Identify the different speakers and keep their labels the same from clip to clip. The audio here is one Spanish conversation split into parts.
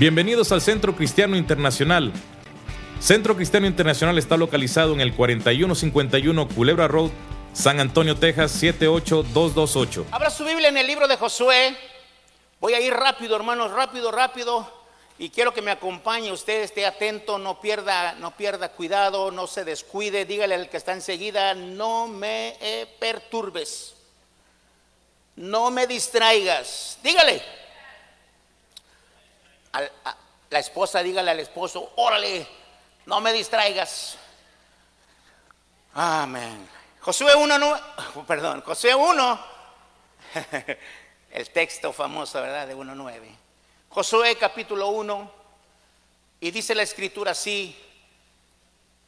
Speaker 1: Bienvenidos al Centro Cristiano Internacional. Centro Cristiano Internacional está localizado en el 4151 Culebra Road, San Antonio, Texas 78228.
Speaker 2: Abra su Biblia en el libro de Josué. Voy a ir rápido, hermanos, rápido, rápido. Y quiero que me acompañe usted, esté atento, no pierda, no pierda cuidado, no se descuide. Dígale al que está enseguida, no me perturbes. No me distraigas. Dígale la esposa dígale al esposo, órale, no me distraigas. Amén. Josué 1, no, perdón, Josué 1, el texto famoso, ¿verdad? De 1.9. Josué capítulo 1, y dice la escritura así,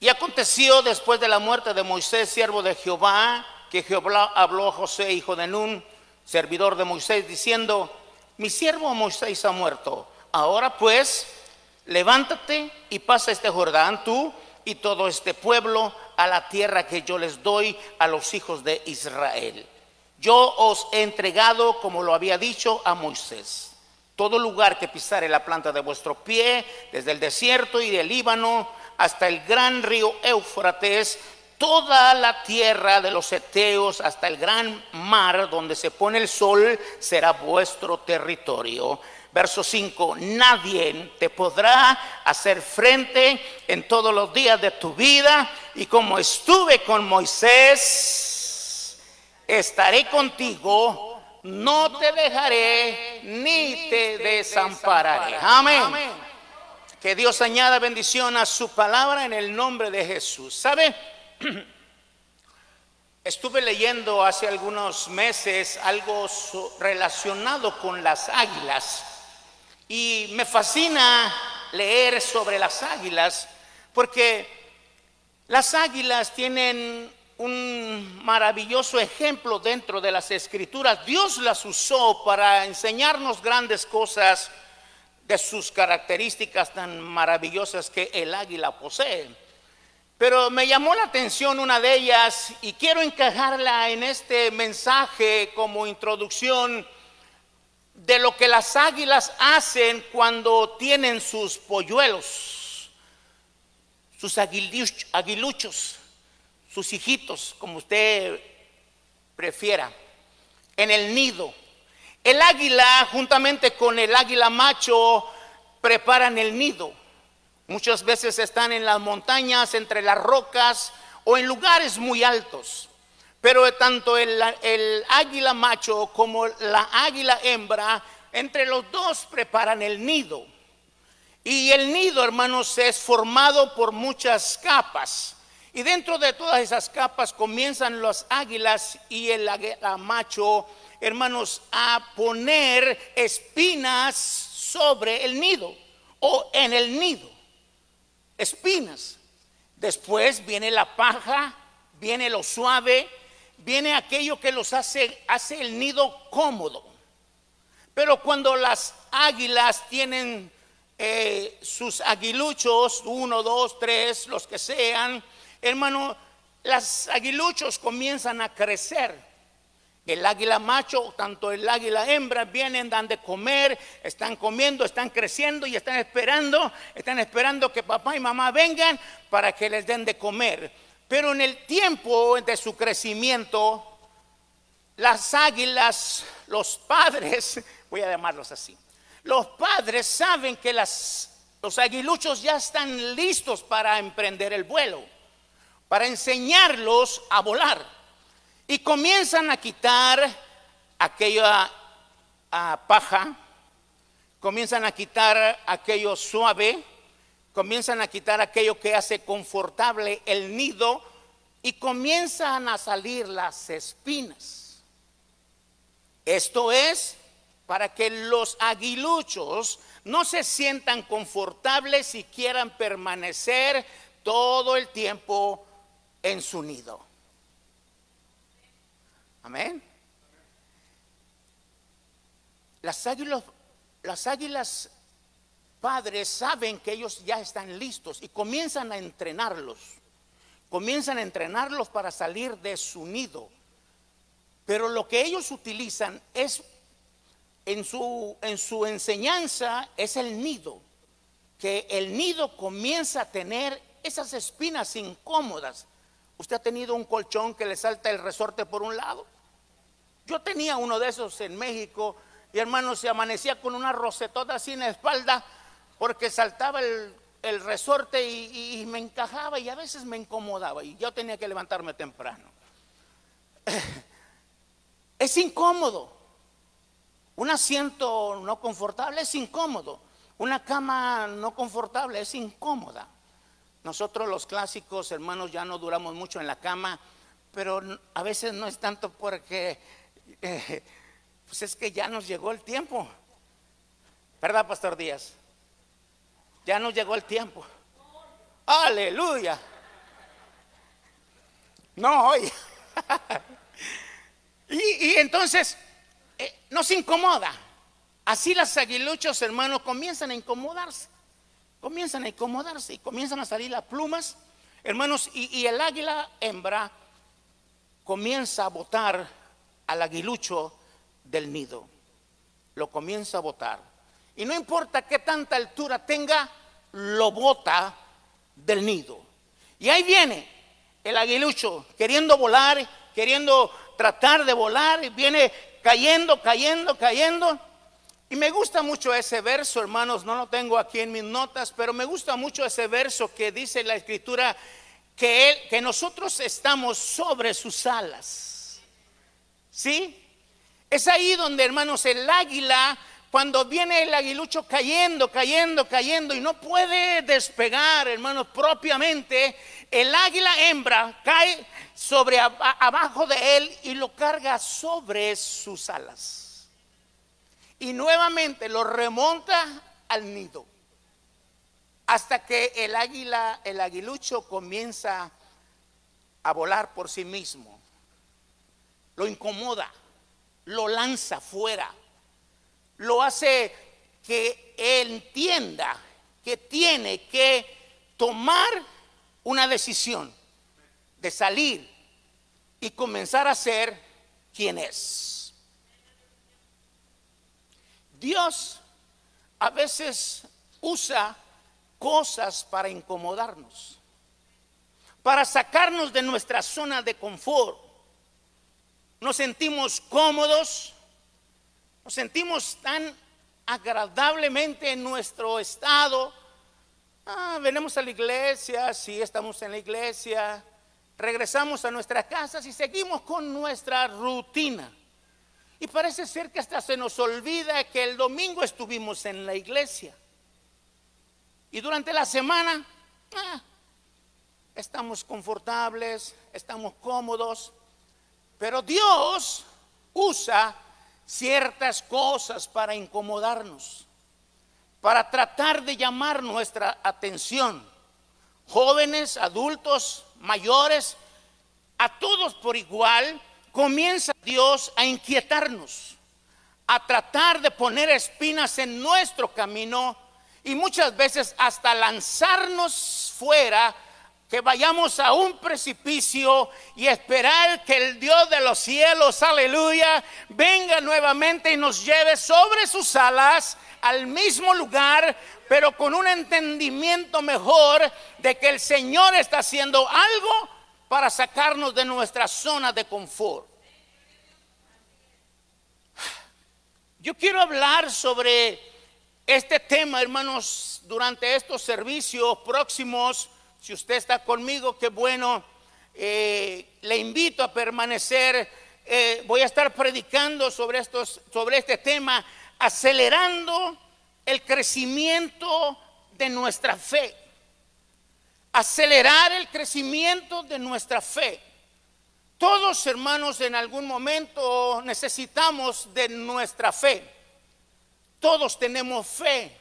Speaker 2: y aconteció después de la muerte de Moisés, siervo de Jehová, que Jehová habló a José, hijo de Nun, servidor de Moisés, diciendo, mi siervo Moisés ha muerto Ahora pues, levántate y pasa este Jordán tú y todo este pueblo a la tierra que yo les doy a los hijos de Israel. Yo os he entregado, como lo había dicho, a Moisés. Todo lugar que pisare la planta de vuestro pie, desde el desierto y del Líbano hasta el gran río Éufrates, toda la tierra de los Eteos hasta el gran mar donde se pone el sol, será vuestro territorio Verso 5, nadie te podrá hacer frente en todos los días de tu vida y como estuve con Moisés, estaré contigo, no te dejaré ni te desampararé. Amén. Que Dios añada bendición a su palabra en el nombre de Jesús. ¿Sabe? Estuve leyendo hace algunos meses algo relacionado con las águilas. Y me fascina leer sobre las águilas porque las águilas tienen un maravilloso ejemplo dentro de las escrituras. Dios las usó para enseñarnos grandes cosas de sus características tan maravillosas que el águila posee. Pero me llamó la atención una de ellas y quiero encajarla en este mensaje como introducción de lo que las águilas hacen cuando tienen sus polluelos, sus aguiluchos, sus hijitos, como usted prefiera, en el nido. El águila, juntamente con el águila macho, preparan el nido. Muchas veces están en las montañas, entre las rocas o en lugares muy altos. Pero tanto el, águila macho como la águila hembra, entre los dos preparan el nido. Y el nido, hermanos, es formado por muchas capas. Y dentro de todas esas capas comienzan las águilas y el águila macho, hermanos, a poner espinas sobre el nido o en el nido. Espinas. Después viene la paja, viene lo suave, viene aquello que los hace, hace el nido cómodo. Pero cuando las águilas tienen eh, sus aguiluchos, uno, dos, tres, los que sean, hermano, las aguiluchos comienzan a crecer. El águila macho, tanto el águila hembra, vienen, dan de comer, están comiendo, están creciendo y están esperando, están esperando que papá y mamá vengan para que les den de comer. Pero en el tiempo de su crecimiento, las águilas, los padres, voy a llamarlos así, los padres saben que las, los aguiluchos ya están listos para emprender el vuelo, para enseñarlos a volar. Y comienzan a quitar aquella paja, comienzan a quitar aquello suave, comienzan a quitar aquello que hace confortable el nido y comienzan a salir las espinas. Esto es para que los aguiluchos no se sientan confortables y quieran permanecer todo el tiempo en su nido. Amén. Las águilas, las águilas padres saben que ellos ya están listos y comienzan a entrenarlos. Comienzan a entrenarlos para salir de su nido. Pero lo que ellos utilizan es en su, en su enseñanza es el nido, que el nido comienza a tener esas espinas incómodas. ¿Usted ha tenido un colchón que le salta el resorte por un lado? Yo tenía uno de esos en México y hermano se amanecía con una rosetota así en la espalda porque saltaba el, resorte y, y, me encajaba y a veces me incomodaba y yo tenía que levantarme temprano. Es incómodo. Un asiento no confortable es incómodo. Una cama no confortable es incómoda. Nosotros los clásicos, hermanos, ya no duramos mucho en la cama, pero a veces no es tanto porque eh, pues es que ya nos llegó el tiempo. ¿Verdad, Pastor Díaz? Ya nos llegó el tiempo. Aleluya. No, hoy. y, entonces eh, nos incomoda. Así las aguiluchos, hermanos, comienzan a incomodarse. Comienzan a incomodarse y comienzan a salir las plumas. Hermanos, y el águila hembra comienza a botar al aguilucho del nido. Lo comienza a botar. Y no importa qué tanta altura tenga, lo bota del nido. Y ahí viene el aguilucho queriendo volar, queriendo tratar de volar, y viene cayendo, cayendo, cayendo. Y me gusta mucho ese verso, hermanos, no lo tengo aquí en mis notas, pero me gusta mucho ese verso que dice la escritura que, que nosotros estamos sobre sus alas. ¿Sí? Es ahí donde, hermanos, el águila, cuando viene el aguilucho cayendo, cayendo, cayendo y no puede despegar, hermanos, propiamente, el águila hembra cae sobre abajo de él y lo carga sobre sus alas. Y nuevamente lo remonta al nido. Hasta que el águila, el aguilucho comienza a volar por sí mismo lo incomoda, lo lanza fuera, lo hace que entienda que tiene que tomar una decisión de salir y comenzar a ser quien es. Dios a veces usa cosas para incomodarnos, para sacarnos de nuestra zona de confort nos sentimos cómodos, nos sentimos tan agradablemente en nuestro estado. Ah, venimos a la iglesia, sí estamos en la iglesia, regresamos a nuestras casas y seguimos con nuestra rutina. Y parece ser que hasta se nos olvida que el domingo estuvimos en la iglesia. Y durante la semana ah, estamos confortables, estamos cómodos, pero Dios usa ciertas cosas para incomodarnos, para tratar de llamar nuestra atención. Jóvenes, adultos, mayores, a todos por igual, comienza Dios a inquietarnos, a tratar de poner espinas en nuestro camino y muchas veces hasta lanzarnos fuera que vayamos a un precipicio y esperar que el Dios de los cielos, aleluya, venga nuevamente y nos lleve sobre sus alas al mismo lugar, pero con un entendimiento mejor de que el Señor está haciendo algo para sacarnos de nuestra zona de confort. Yo quiero hablar sobre este tema, hermanos, durante estos servicios próximos si usted está conmigo, qué bueno. Eh, le invito a permanecer. Eh, voy a estar predicando sobre, estos, sobre este tema, acelerando el crecimiento de nuestra fe. Acelerar el crecimiento de nuestra fe. Todos hermanos en algún momento necesitamos de nuestra fe. Todos tenemos fe,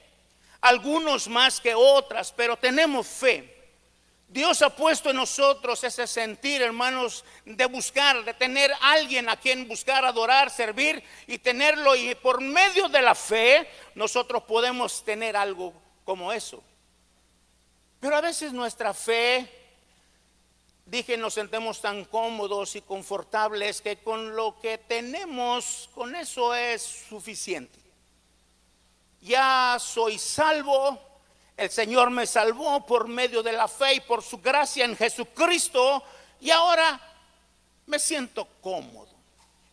Speaker 2: algunos más que otras, pero tenemos fe. Dios ha puesto en nosotros ese sentir, hermanos, de buscar, de tener alguien a quien buscar, adorar, servir y tenerlo. Y por medio de la fe nosotros podemos tener algo como eso. Pero a veces nuestra fe dije nos sentemos tan cómodos y confortables que con lo que tenemos, con eso es suficiente. Ya soy salvo, el Señor me salvó por medio de la fe y por su gracia en Jesucristo y ahora me siento cómodo.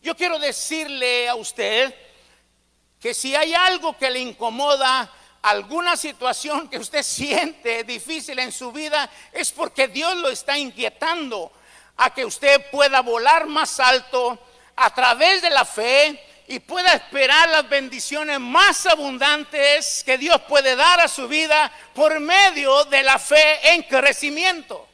Speaker 2: Yo quiero decirle a usted que si hay algo que le incomoda, alguna situación que usted siente difícil en su vida, es porque Dios lo está inquietando a que usted pueda volar más alto a través de la fe y pueda esperar las bendiciones más abundantes que Dios puede dar a su vida por medio de la fe en crecimiento.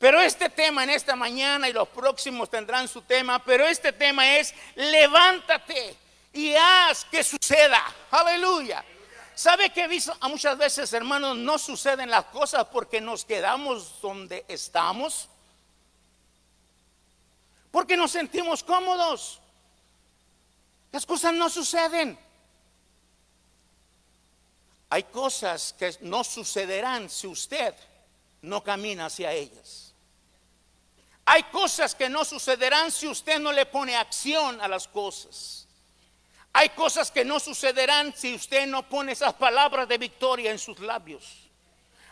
Speaker 2: Pero este tema en esta mañana y los próximos tendrán su tema, pero este tema es levántate y haz que suceda. Aleluya. ¿Sabe que muchas veces, hermanos, no suceden las cosas porque nos quedamos donde estamos? Porque nos sentimos cómodos. Las cosas no suceden. Hay cosas que no sucederán si usted no camina hacia ellas. Hay cosas que no sucederán si usted no le pone acción a las cosas. Hay cosas que no sucederán si usted no pone esas palabras de victoria en sus labios.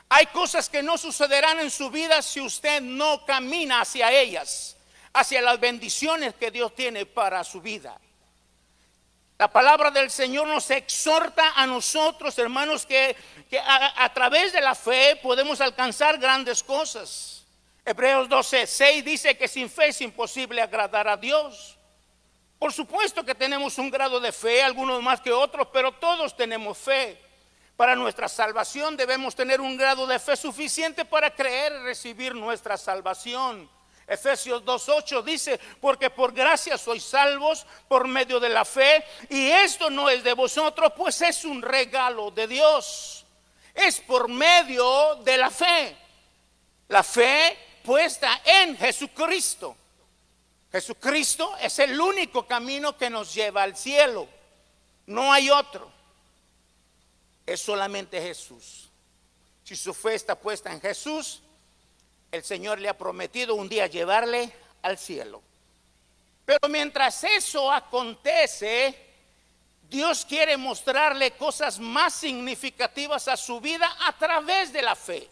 Speaker 2: Hay cosas que no sucederán en su vida si usted no camina hacia ellas, hacia las bendiciones que Dios tiene para su vida. La palabra del Señor nos exhorta a nosotros, hermanos, que, a, a, través de la fe podemos alcanzar grandes cosas. Hebreos 12, 6 dice que sin fe es imposible agradar a Dios. Por supuesto que tenemos un grado de fe, algunos más que otros, pero todos tenemos fe. Para nuestra salvación debemos tener un grado de fe suficiente para creer y recibir nuestra salvación. Efesios 2.8 dice, porque por gracia sois salvos por medio de la fe, y esto no es de vosotros, pues es un regalo de Dios. Es por medio de la fe. La fe puesta en Jesucristo. Jesucristo es el único camino que nos lleva al cielo. No hay otro. Es solamente Jesús. Si su fe está puesta en Jesús, el Señor le ha prometido un día llevarle al cielo. Pero mientras eso acontece, Dios quiere mostrarle cosas más significativas a su vida a través de la fe.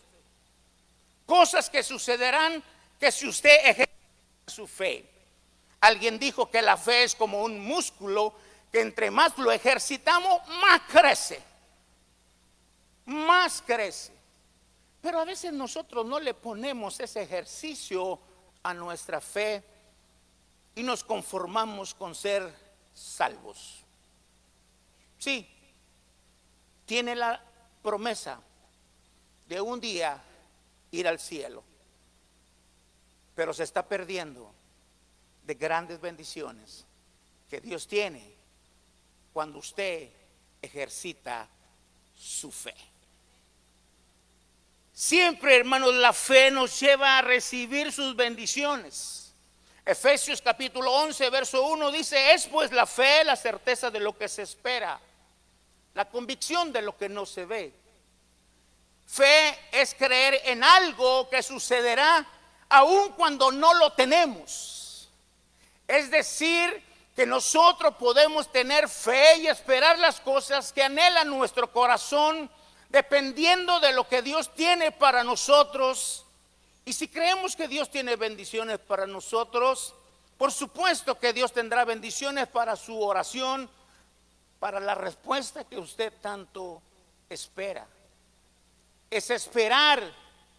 Speaker 2: Cosas que sucederán que si usted ejerce su fe. Alguien dijo que la fe es como un músculo que entre más lo ejercitamos, más crece. Más crece. Pero a veces nosotros no le ponemos ese ejercicio a nuestra fe y nos conformamos con ser salvos. Sí, tiene la promesa de un día ir al cielo, pero se está perdiendo de grandes bendiciones que Dios tiene cuando usted ejercita su fe. Siempre, hermanos, la fe nos lleva a recibir sus bendiciones. Efesios capítulo 11, verso 1 dice, es pues la fe la certeza de lo que se espera, la convicción de lo que no se ve. Fe es creer en algo que sucederá aun cuando no lo tenemos. Es decir, que nosotros podemos tener fe y esperar las cosas que anhela nuestro corazón, dependiendo de lo que Dios tiene para nosotros. Y si creemos que Dios tiene bendiciones para nosotros, por supuesto que Dios tendrá bendiciones para su oración, para la respuesta que usted tanto espera. Es esperar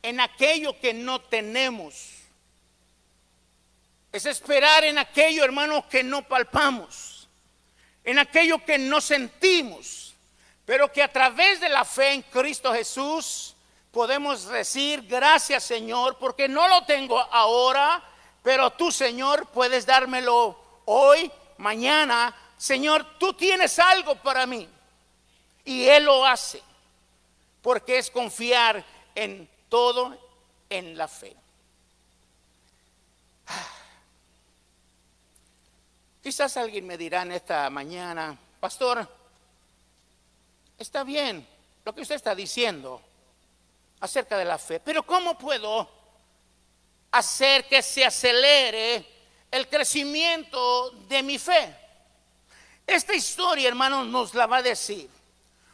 Speaker 2: en aquello que no tenemos. Es esperar en aquello, hermanos, que no palpamos, en aquello que no sentimos, pero que a través de la fe en Cristo Jesús podemos decir, gracias Señor, porque no lo tengo ahora, pero tú Señor puedes dármelo hoy, mañana. Señor, tú tienes algo para mí. Y Él lo hace, porque es confiar en todo en la fe. Quizás alguien me dirá en esta mañana, pastor, está bien lo que usted está diciendo acerca de la fe, pero ¿cómo puedo hacer que se acelere el crecimiento de mi fe. Esta historia, hermanos, nos la va a decir.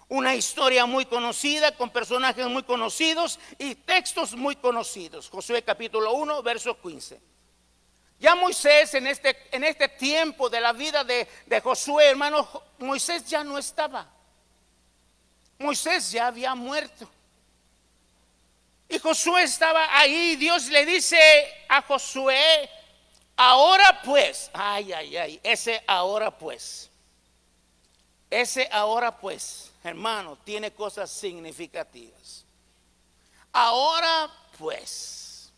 Speaker 2: Una historia muy conocida, con personajes muy conocidos y textos muy conocidos. Josué capítulo 1, verso 15. Ya Moisés en este, en este tiempo de la vida de, de Josué, hermano, Moisés ya no estaba. Moisés ya había muerto. Y Josué estaba ahí. Dios le dice a Josué, ahora pues, ay, ay, ay, ese ahora pues, ese ahora pues, hermano, tiene cosas significativas. Ahora pues,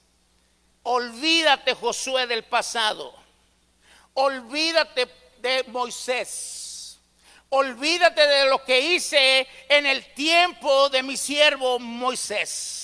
Speaker 2: olvídate Josué del pasado, olvídate de Moisés, olvídate de lo que hice en el tiempo de mi siervo Moisés.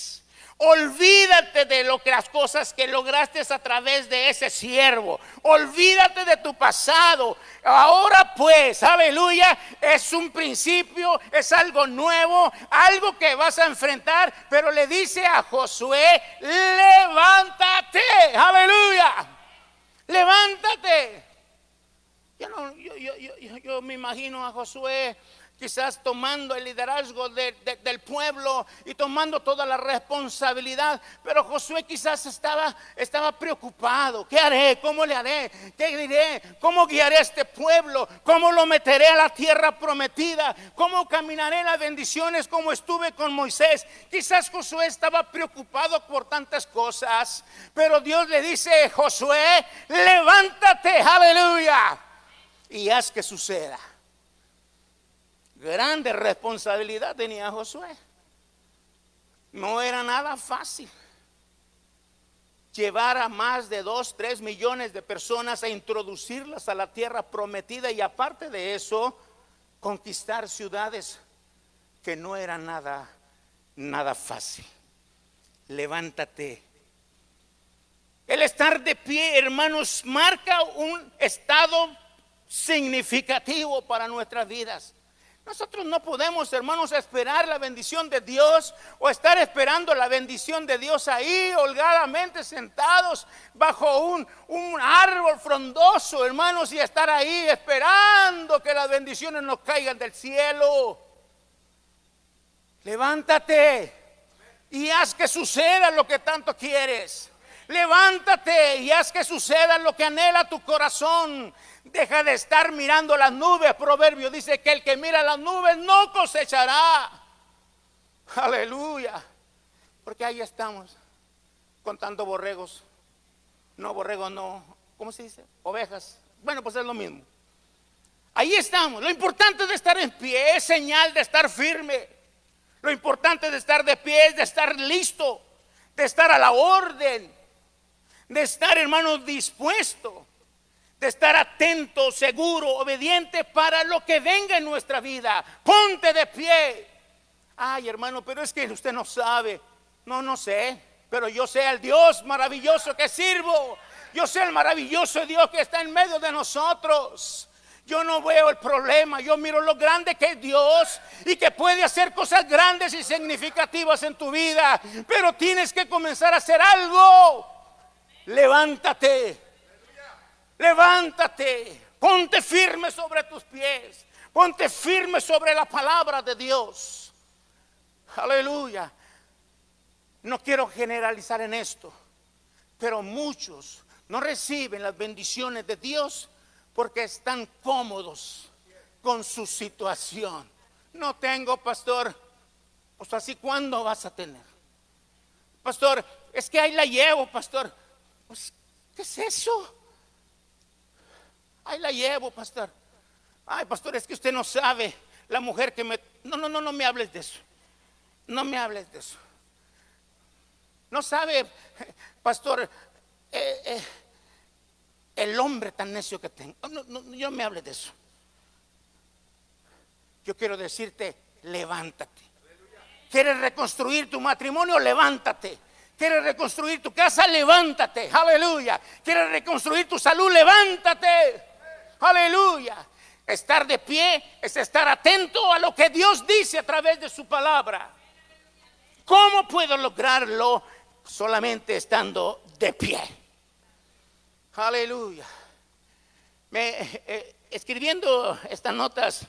Speaker 2: Olvídate de lo que las cosas que lograste a través de ese siervo. Olvídate de tu pasado. Ahora pues, aleluya, es un principio, es algo nuevo, algo que vas a enfrentar, pero le dice a Josué, levántate, aleluya. Levántate. Yo, no, yo, me imagino a Josué quizás tomando el liderazgo del pueblo y tomando toda la responsabilidad. Pero Josué quizás estaba, estaba preocupado. ¿Qué haré? ¿Cómo le haré? ¿Qué diré? ¿Cómo guiaré a este pueblo? ¿Cómo lo meteré a la tierra prometida? ¿Cómo caminaré las bendiciones como estuve con Moisés? Quizás Josué estaba preocupado por tantas cosas. Pero Dios le dice, Josué, levántate, aleluya. Y haz que suceda. Grande responsabilidad tenía Josué. No era nada fácil llevar a más de dos, tres millones de personas a introducirlas a la tierra prometida y aparte de eso, conquistar ciudades que no era nada, nada fácil. Levántate. El estar de pie, hermanos, marca un estado significativo para nuestras vidas. Nosotros no podemos, hermanos, esperar la bendición de Dios o estar esperando la bendición de Dios ahí, holgadamente sentados bajo un, un, árbol frondoso, hermanos, y estar ahí esperando que las bendiciones nos caigan del cielo. Levántate y haz que suceda lo que tanto quieres. Levántate y haz que suceda lo que anhela tu corazón. Deja de estar mirando las nubes. Proverbio dice que el que mira las nubes no cosechará. Aleluya. Porque ahí estamos contando borregos. No, borregos no. ¿Cómo se dice? Ovejas. Bueno, pues es lo mismo. Ahí estamos. Lo importante de estar en pie es señal de estar firme. Lo importante de estar de pie es de estar listo, de estar a la orden, de estar, hermano, dispuesto de estar atento, seguro, obediente para lo que venga en nuestra vida. Ponte de pie. Ay, hermano, pero es que usted no sabe. No, no sé. Pero yo sé al Dios maravilloso que sirvo. Yo sé el maravilloso Dios que está en medio de nosotros. Yo no veo el problema, yo miro lo grande que es Dios y que puede hacer cosas grandes y significativas en tu vida. Pero tienes que comenzar a hacer algo. Levántate Levántate, ponte firme sobre tus pies, ponte firme sobre la palabra de Dios. Aleluya. No quiero generalizar en esto, pero muchos no reciben las bendiciones de Dios porque están cómodos con su situación. No tengo, pastor. Pues así, ¿cuándo vas a tener? Pastor, es que ahí la llevo, pastor. Pues, ¿qué es eso? Ahí la llevo, pastor. Ay, pastor, es que usted no sabe la mujer que me... No, no, no, no me hables de eso. No me hables de eso. No sabe, pastor, eh, eh, el hombre tan necio que tengo. No, no, no me hables de eso. Yo quiero decirte, levántate. ¿Quieres reconstruir tu matrimonio? Levántate. ¿Quieres reconstruir tu casa? Levántate. Aleluya. ¿Quieres reconstruir tu salud? Levántate. Aleluya. Estar de pie es estar atento a lo que Dios dice a través de su palabra. ¿Cómo puedo lograrlo? Solamente estando de pie. Aleluya. Eh, escribiendo estas notas,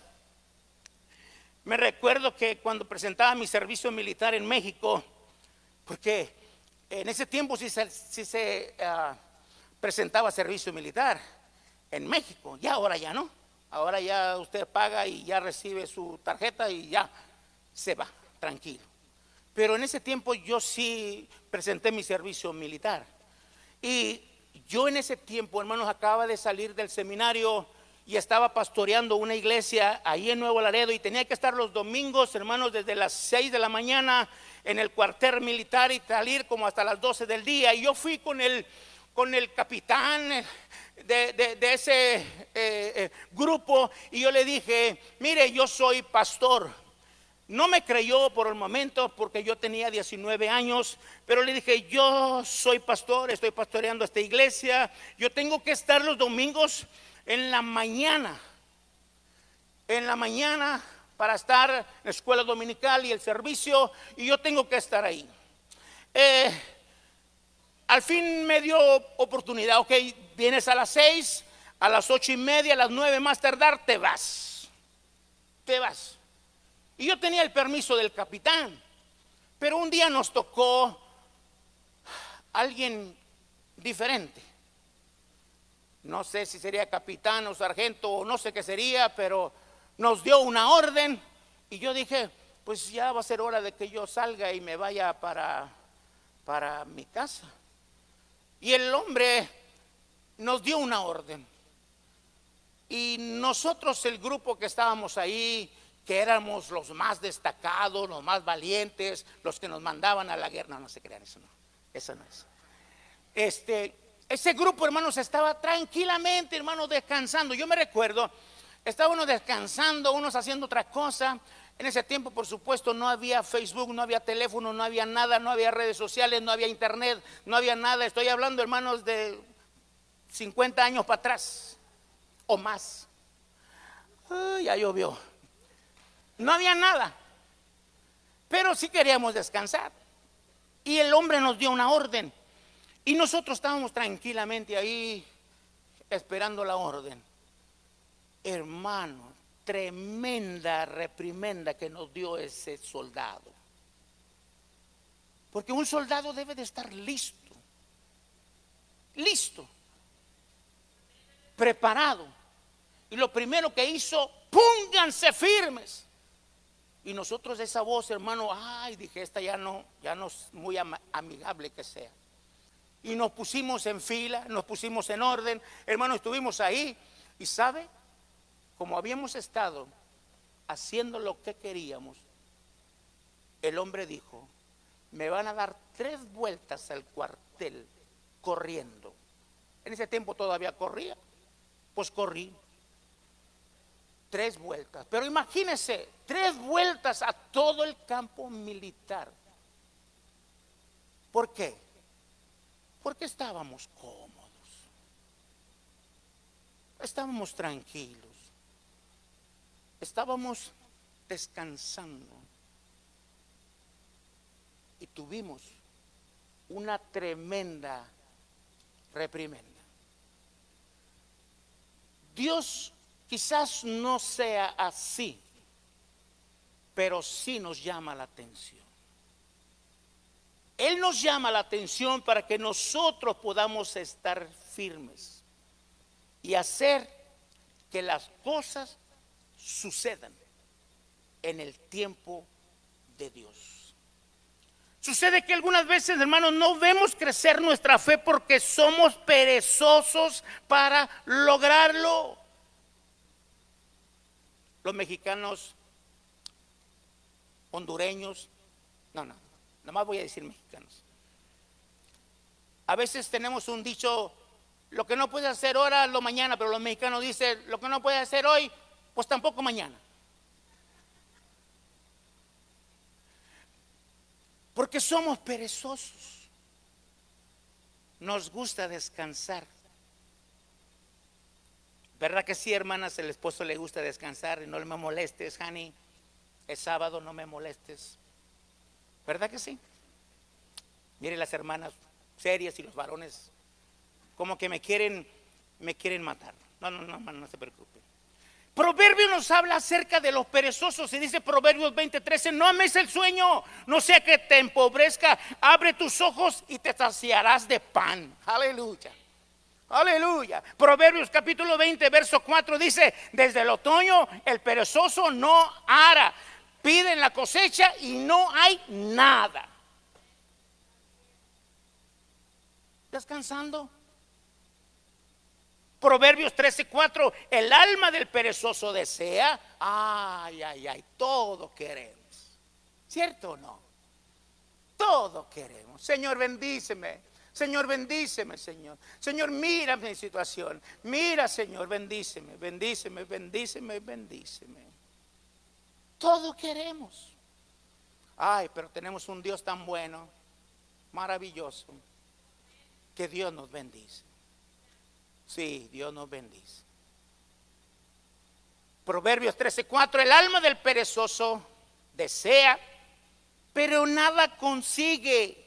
Speaker 2: me recuerdo que cuando presentaba mi servicio militar en México, porque en ese tiempo sí se, ah, presentaba servicio militar en México, ya ahora ya no. Ahora ya usted paga y ya recibe su tarjeta y ya se va, tranquilo. Pero en ese tiempo yo sí presenté mi servicio militar. Y yo en ese tiempo, hermanos, acaba de salir del seminario y estaba pastoreando una iglesia ahí en Nuevo Laredo y tenía que estar los domingos, hermanos, desde las 6 de la mañana en el cuartel militar y salir como hasta las 12 del día. Y yo fui con el, con el capitán de, ese eh, eh, grupo y yo le dije, mire, yo soy pastor no me creyó por el momento porque yo tenía 19 años, pero le dije, yo soy pastor, estoy pastoreando esta iglesia, yo tengo que estar los domingos en la mañana, en la mañana para estar en la escuela dominical y el servicio, y yo tengo que estar ahí. Eh, al fin me dio oportunidad, ok, vienes a las seis, a las ocho y media, a las nueve más tardar, te vas, te vas. Y yo tenía el permiso del capitán. Pero un día nos tocó alguien diferente. No sé si sería capitán o sargento o no sé qué sería, pero nos dio una orden y yo dije, pues ya va a ser hora de que yo salga y me vaya para, para mi casa. Y el hombre nos dio una orden. Y nosotros, el grupo que estábamos ahí, que éramos los más destacados, los más valientes, los que nos mandaban a la guerra. No, no se crean, eso no, eso no es. Este, ese grupo, hermanos, estaba tranquilamente, hermanos, descansando. Yo me recuerdo, estaba uno descansando, unos haciendo otra cosa. En ese tiempo, por supuesto, no había Facebook, no había teléfono, no había nada, no había redes sociales, no había internet, no había nada. Estoy hablando, hermanos, de 50 años para atrás o más. ya llovió. No había nada. Pero sí queríamos descansar. Y el hombre nos dio una orden. Y nosotros estábamos tranquilamente ahí esperando la orden. Hermano, tremenda reprimenda que nos dio ese soldado. Porque un soldado debe de estar listo. Listo. Preparado. Y lo primero que hizo, pónganse firmes. Y nosotros esa voz, hermano, ay, dije, esta ya no, ya no es muy amigable que sea. Y nos pusimos en fila, nos pusimos en orden, hermano, estuvimos ahí. Y sabe, como habíamos estado haciendo lo que queríamos, el hombre dijo, me van a dar tres vueltas al cuartel corriendo. En ese tiempo todavía corría, pues corrí tres vueltas. Pero imagínense, tres vueltas a todo el campo militar. ¿Por qué? Porque estábamos cómodos. Estábamos tranquilos. Estábamos descansando. Y tuvimos una tremenda reprimenda. Dios Quizás no sea así, pero sí nos llama la atención. Él nos llama la atención para que nosotros podamos estar firmes y hacer que las cosas sucedan en el tiempo de Dios. Sucede que algunas veces, hermanos, no vemos crecer nuestra fe porque somos perezosos para lograrlo los mexicanos, hondureños, no, no, nomás voy a decir mexicanos. A veces tenemos un dicho, lo que no puede hacer ahora, lo mañana, pero los mexicanos dicen, lo que no puede hacer hoy, pues tampoco mañana. Porque somos perezosos. Nos gusta descansar. ¿Verdad que sí, hermanas? El esposo le gusta descansar y no me molestes, honey. Es sábado, no me molestes. ¿Verdad que sí? Mire las hermanas, serias y los varones como que me quieren, me quieren matar. No, no, no, no, se preocupe. Proverbio nos habla acerca de los perezosos y dice Proverbios 20:13, no ames el sueño, no sea que te empobrezca, abre tus ojos y te saciarás de pan. Aleluya. Aleluya. Proverbios capítulo 20, verso 4 dice, desde el otoño el perezoso no ara, piden la cosecha y no hay nada. Descansando. Proverbios 13:4, el alma del perezoso desea, ay, ay, ay, todo queremos. ¿Cierto o no? Todo queremos. Señor, bendíceme. Señor, bendíceme, Señor. Señor, mira mi situación. Mira, Señor, bendíceme, bendíceme, bendíceme, bendíceme. Todo queremos. Ay, pero tenemos un Dios tan bueno, maravilloso, que Dios nos bendice. Sí, Dios nos bendice. Proverbios 13:4, el alma del perezoso desea, pero nada consigue,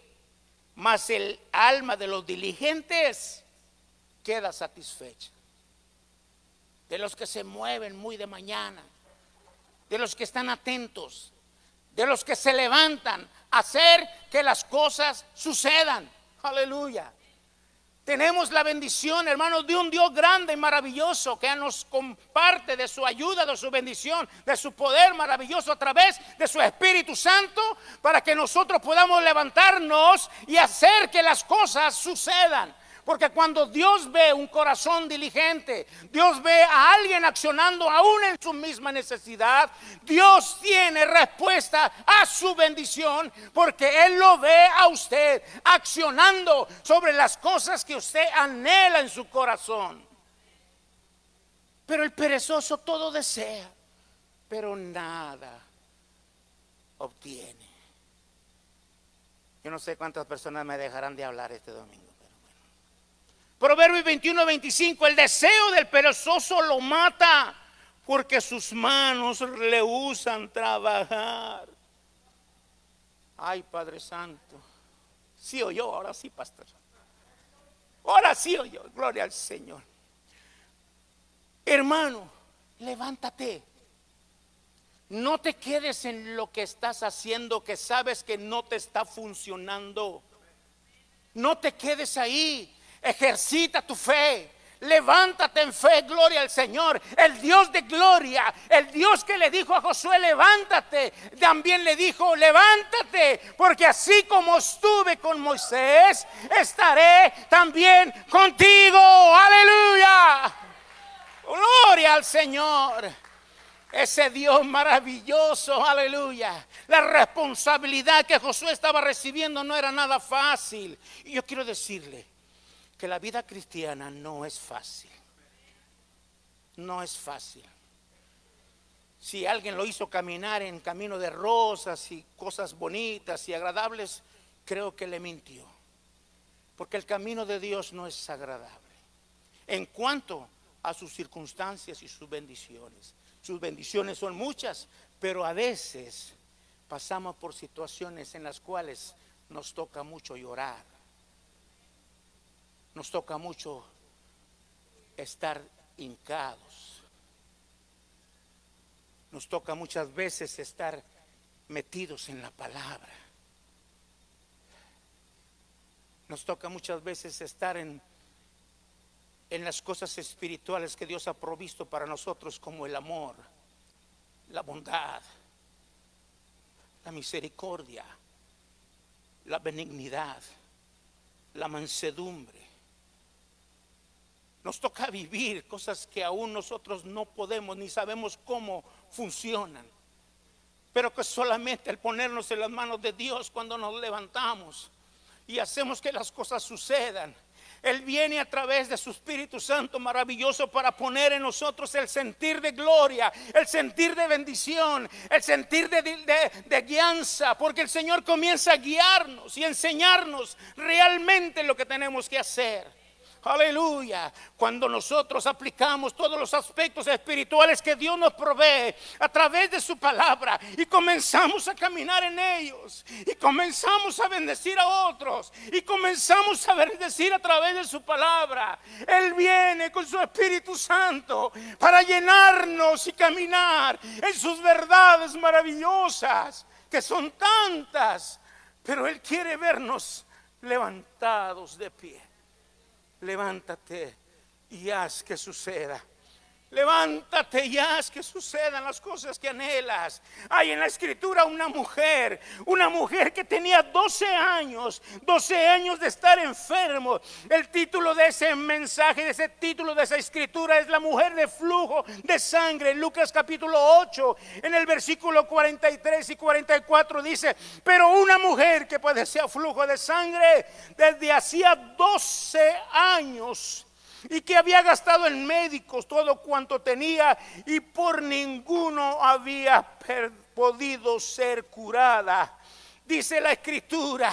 Speaker 2: mas el alma de los diligentes queda satisfecha. De los que se mueven muy de mañana, de los que están atentos, de los que se levantan a hacer que las cosas sucedan. Aleluya. Tenemos la bendición, hermanos, de un Dios grande y maravilloso que nos comparte de su ayuda, de su bendición, de su poder maravilloso a través de su Espíritu Santo para que nosotros podamos levantarnos y hacer que las cosas sucedan. Porque cuando Dios ve un corazón diligente, Dios ve a alguien accionando aún en su misma necesidad, Dios tiene respuesta a su bendición porque Él lo ve a usted accionando sobre las cosas que usted anhela en su corazón. Pero el perezoso todo desea, pero nada obtiene. Yo no sé cuántas personas me dejarán de hablar este domingo. Proverbios 21, 25, el deseo del perezoso lo mata porque sus manos le usan trabajar. Ay, Padre Santo. Sí o yo, ahora sí, pastor. Ahora sí o yo, gloria al Señor. Hermano, levántate. No te quedes en lo que estás haciendo que sabes que no te está funcionando. No te quedes ahí. Ejercita tu fe. Levántate en fe, gloria al Señor. El Dios de gloria, el Dios que le dijo a Josué, levántate, también le dijo, levántate, porque así como estuve con Moisés, estaré también contigo. Aleluya. Gloria al Señor. Ese Dios maravilloso, aleluya. La responsabilidad que Josué estaba recibiendo no era nada fácil. Y yo quiero decirle, que la vida cristiana no es fácil. No es fácil. Si alguien lo hizo caminar en camino de rosas y cosas bonitas y agradables, creo que le mintió. Porque el camino de Dios no es agradable. En cuanto a sus circunstancias y sus bendiciones. Sus bendiciones son muchas, pero a veces pasamos por situaciones en las cuales nos toca mucho llorar nos toca mucho estar hincados. Nos toca muchas veces estar metidos en la palabra. Nos toca muchas veces estar en, en las cosas espirituales que Dios ha provisto para nosotros como el amor, la bondad, la misericordia, la benignidad, la mansedumbre, nos toca vivir cosas que aún nosotros no podemos ni sabemos cómo funcionan. Pero que solamente el ponernos en las manos de Dios cuando nos levantamos y hacemos que las cosas sucedan. Él viene a través de su Espíritu Santo maravilloso para poner en nosotros el sentir de gloria, el sentir de bendición, el sentir de, de, guianza, porque el Señor comienza a guiarnos y enseñarnos realmente lo que tenemos que hacer. Aleluya. Cuando nosotros aplicamos todos los aspectos espirituales que Dios nos provee a través de su palabra y comenzamos a caminar en ellos y comenzamos a bendecir a otros y comenzamos a bendecir a través de su palabra. Él viene con su Espíritu Santo para llenarnos y caminar en sus verdades maravillosas, que son tantas, pero Él quiere vernos levantados de pie levántate y haz que suceda. Levántate y haz que sucedan las cosas que anhelas. Hay en la escritura una mujer, una mujer que tenía 12 años, 12 años de estar enfermo. El título de ese mensaje, de ese título de esa escritura es la mujer de flujo de sangre. Lucas capítulo 8, en el versículo 43 y 44 dice, pero una mujer que padecía flujo de sangre desde hacía 12 años y que había gastado en médicos todo cuanto tenía y por ninguno había podido ser curada. Dice la escritura,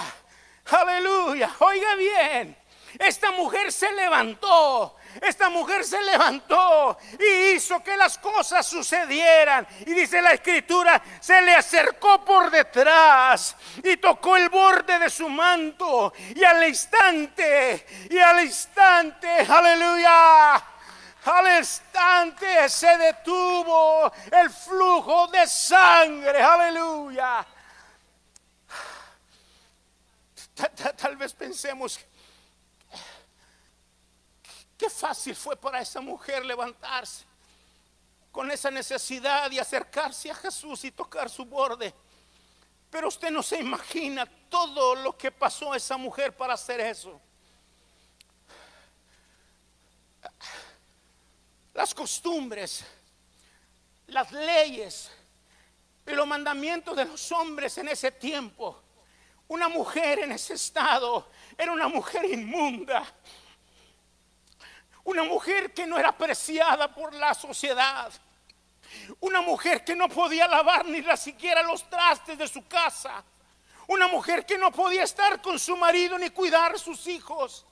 Speaker 2: aleluya, oiga bien, esta mujer se levantó esta mujer se levantó y hizo que las cosas sucedieran. Y dice la escritura, se le acercó por detrás y tocó el borde de su manto. Y al instante, y al instante, aleluya. Al instante se detuvo el flujo de sangre, aleluya. Tal, vez pensemos Fácil fue para esa mujer levantarse con esa necesidad de acercarse a Jesús y tocar su borde. Pero usted no se imagina todo lo que pasó a esa mujer para hacer eso. Las costumbres, las leyes y los mandamientos de los hombres en ese tiempo. Una mujer en ese estado era una mujer inmunda una mujer que no era apreciada por la sociedad. Una mujer que no podía lavar ni siquiera los trastes de su casa. Una mujer que no podía estar con su marido ni cuidar sus hijos.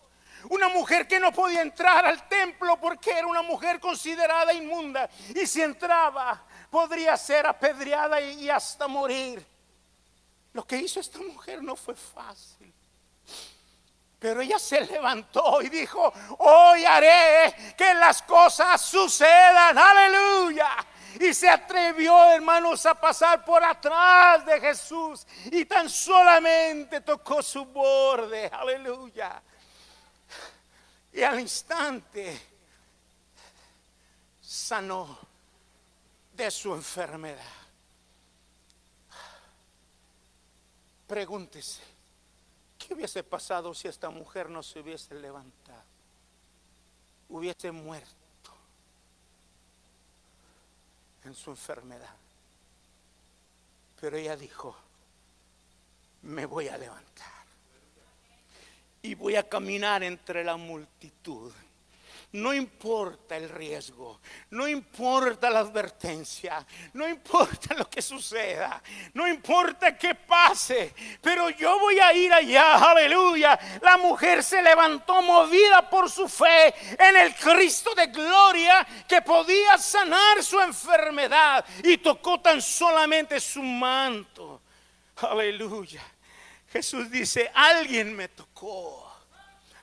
Speaker 2: Una mujer que no podía entrar al templo porque era una mujer considerada inmunda. Y si entraba, podría ser apedreada y hasta morir. Lo que hizo esta mujer no fue fácil. Pero ella se levantó y dijo, hoy haré que las cosas sucedan, aleluya. Y se atrevió, hermanos, a pasar por atrás de Jesús y tan solamente tocó su borde, aleluya. Y al instante sanó de su enfermedad. Pregúntese, ¿Qué hubiese pasado si esta mujer no se hubiese levantado? Hubiese muerto en su enfermedad. Pero ella dijo, me voy a levantar y voy a caminar entre la multitud no importa el riesgo, no importa la advertencia, no importa lo que suceda, no importa qué pase, pero yo voy a ir allá, aleluya. La mujer se levantó movida por su fe en el Cristo de gloria que podía sanar su enfermedad y tocó tan solamente su manto. Aleluya. Jesús dice, alguien me tocó.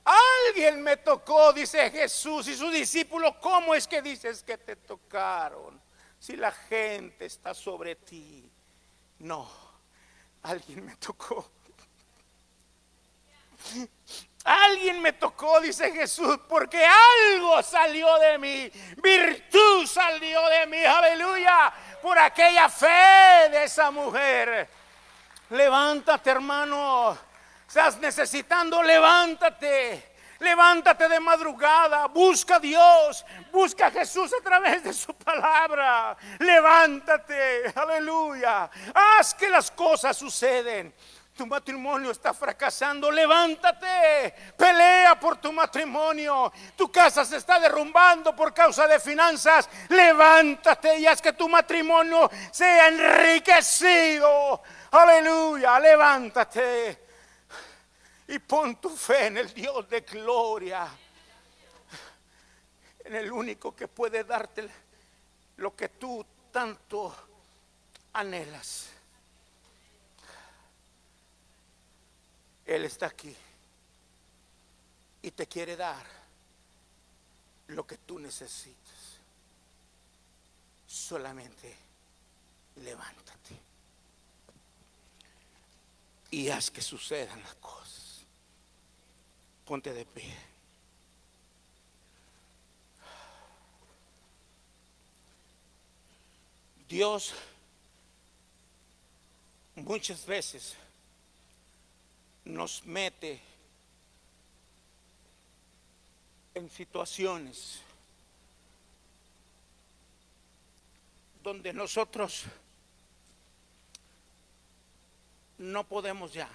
Speaker 2: Alguien me tocó, dice Jesús y sus discípulos. ¿Cómo es que dices que te tocaron? Si la gente está sobre ti. No, alguien me tocó. Alguien me tocó, dice Jesús, porque algo salió de mí, virtud salió de mí, aleluya, por aquella fe de esa mujer. Levántate, hermano estás necesitando, levántate. Levántate de madrugada, busca a Dios, busca a Jesús a través de su palabra. Levántate, aleluya. Haz que las cosas suceden. Tu matrimonio está fracasando, levántate, pelea por tu matrimonio. Tu casa se está derrumbando por causa de finanzas, levántate y haz que tu matrimonio sea enriquecido. Aleluya, levántate y pon tu fe en el Dios de gloria. en el único que puede darte lo que tú tanto anhelas. Él está aquí y te quiere dar lo que tú necesitas. Solamente levántate y haz que sucedan las cosas. Ponte de pie. Dios muchas veces nos mete en situaciones donde nosotros no podemos ya.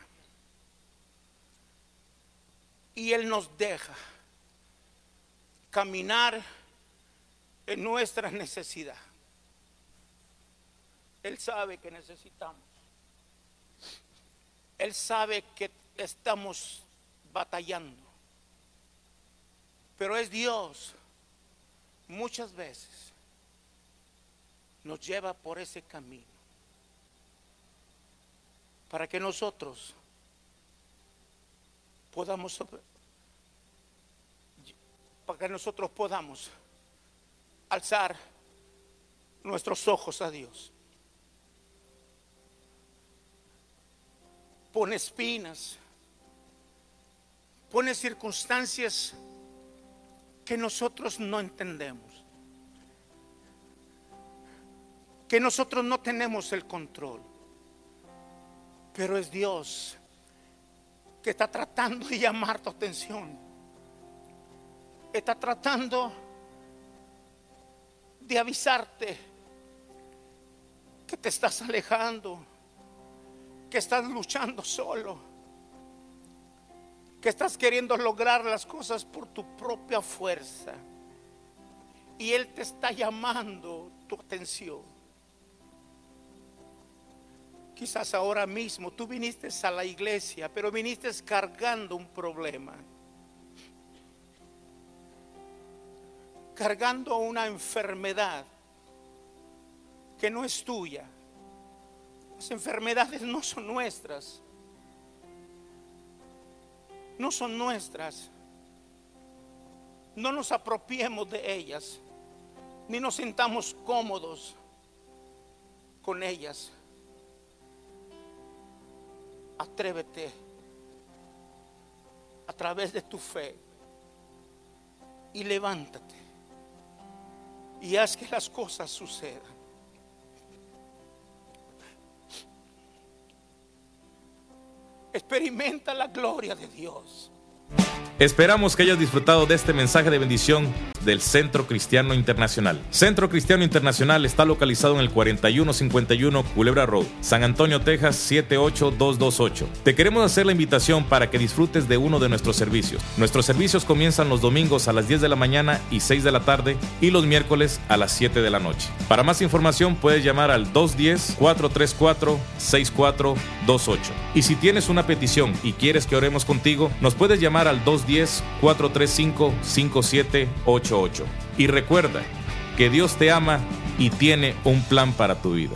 Speaker 2: Y Él nos deja caminar en nuestra necesidad. Él sabe que necesitamos. Él sabe que estamos batallando. Pero es Dios muchas veces nos lleva por ese camino para que nosotros podamos para que nosotros podamos alzar nuestros ojos a Dios. pone espinas, pone circunstancias que nosotros no entendemos, que nosotros no tenemos el control, pero es Dios que está tratando de llamar tu atención, está tratando de avisarte que te estás alejando que estás luchando solo, que estás queriendo lograr las cosas por tu propia fuerza. Y Él te está llamando tu atención. Quizás ahora mismo tú viniste a la iglesia, pero viniste cargando un problema. Cargando una enfermedad que no es tuya las enfermedades no son nuestras. No son nuestras. No nos apropiemos de ellas, ni nos sintamos cómodos con ellas. Atrévete a través de tu fe y levántate y haz que las cosas sucedan. Experimenta la gloria de Dios.
Speaker 1: Esperamos que hayas disfrutado de este mensaje de bendición del Centro Cristiano Internacional. Centro Cristiano Internacional está localizado en el 4151 Culebra Road, San Antonio, Texas 78228. Te queremos hacer la invitación para que disfrutes de uno de nuestros servicios. Nuestros servicios comienzan los domingos a las 10 de la mañana y 6 de la tarde y los miércoles a las 7 de la noche. Para más información puedes llamar al 210-434-6428. Y si tienes una petición y quieres que oremos contigo, nos puedes llamar al 210 210-435-5788. Y recuerda que Dios te ama y tiene un plan para tu vida.